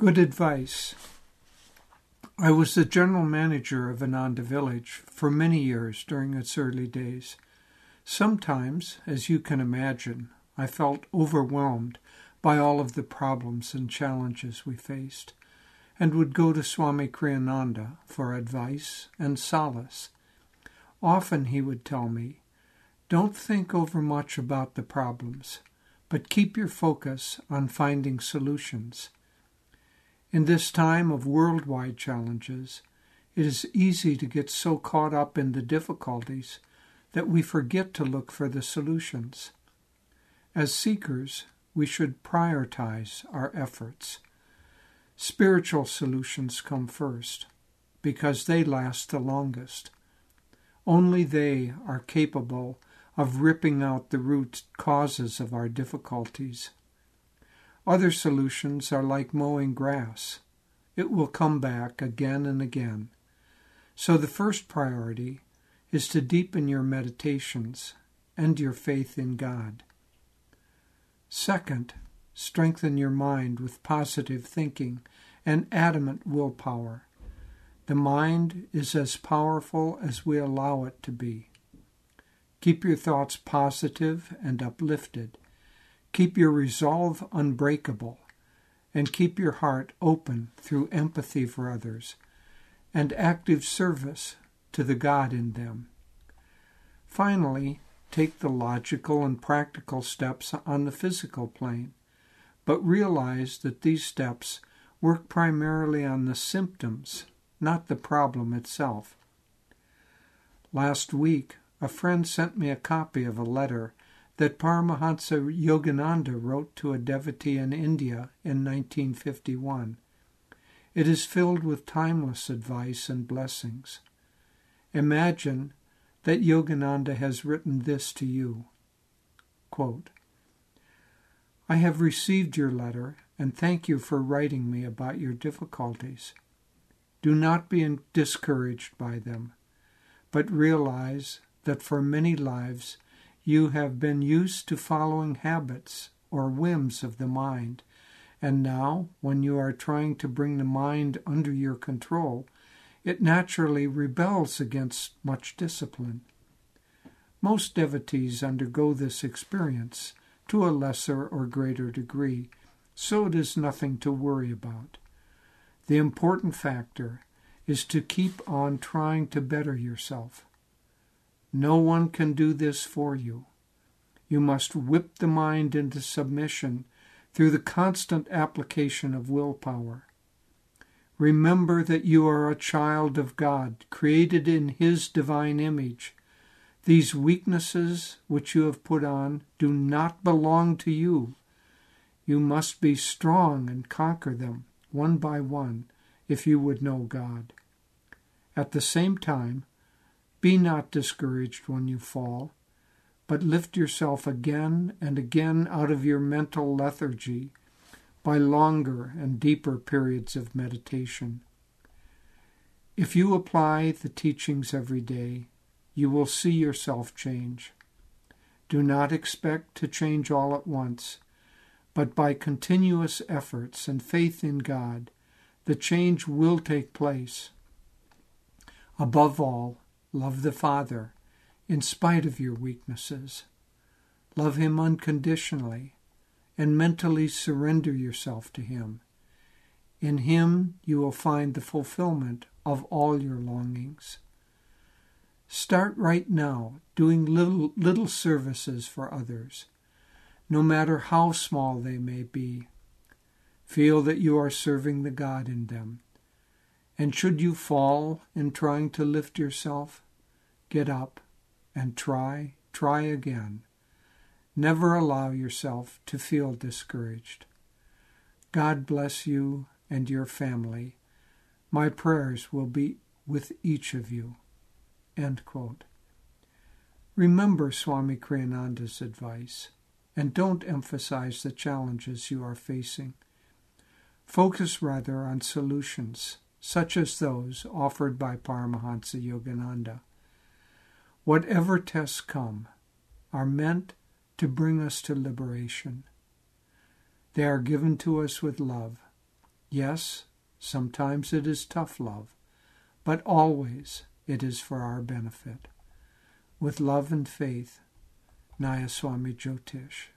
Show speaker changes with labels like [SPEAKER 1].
[SPEAKER 1] Good advice. I was the general manager of Ananda Village for many years during its early days. Sometimes, as you can imagine, I felt overwhelmed by all of the problems and challenges we faced, and would go to Swami Kriyananda for advice and solace. Often he would tell me, Don't think over much about the problems, but keep your focus on finding solutions. In this time of worldwide challenges, it is easy to get so caught up in the difficulties that we forget to look for the solutions. As seekers, we should prioritize our efforts. Spiritual solutions come first because they last the longest. Only they are capable of ripping out the root causes of our difficulties. Other solutions are like mowing grass. It will come back again and again. So the first priority is to deepen your meditations and your faith in God. Second, strengthen your mind with positive thinking and adamant willpower. The mind is as powerful as we allow it to be. Keep your thoughts positive and uplifted. Keep your resolve unbreakable, and keep your heart open through empathy for others and active service to the God in them. Finally, take the logical and practical steps on the physical plane, but realize that these steps work primarily on the symptoms, not the problem itself. Last week, a friend sent me a copy of a letter that Paramahansa Yogananda wrote to a devotee in India in 1951. It is filled with timeless advice and blessings. Imagine that Yogananda has written this to you. Quote, I have received your letter and thank you for writing me about your difficulties. Do not be discouraged by them, but realize that for many lives you have been used to following habits or whims of the mind, and now, when you are trying to bring the mind under your control, it naturally rebels against much discipline. Most devotees undergo this experience to a lesser or greater degree, so it is nothing to worry about. The important factor is to keep on trying to better yourself. No one can do this for you. You must whip the mind into submission through the constant application of willpower. Remember that you are a child of God, created in His divine image. These weaknesses which you have put on do not belong to you. You must be strong and conquer them one by one if you would know God. At the same time, be not discouraged when you fall, but lift yourself again and again out of your mental lethargy by longer and deeper periods of meditation. If you apply the teachings every day, you will see yourself change. Do not expect to change all at once, but by continuous efforts and faith in God, the change will take place. Above all, Love the Father in spite of your weaknesses. Love Him unconditionally and mentally surrender yourself to Him. In Him you will find the fulfillment of all your longings. Start right now doing little, little services for others, no matter how small they may be. Feel that you are serving the God in them and should you fall in trying to lift yourself, get up and try, try again. Never allow yourself to feel discouraged. God bless you and your family. My prayers will be with each of you. Remember Swami Kriyananda's advice and don't emphasize the challenges you are facing. Focus rather on solutions such as those offered by Paramahansa Yogananda. Whatever tests come are meant to bring us to liberation. They are given to us with love. Yes, sometimes it is tough love, but always it is for our benefit. With love and faith, Nayaswami Jyotish.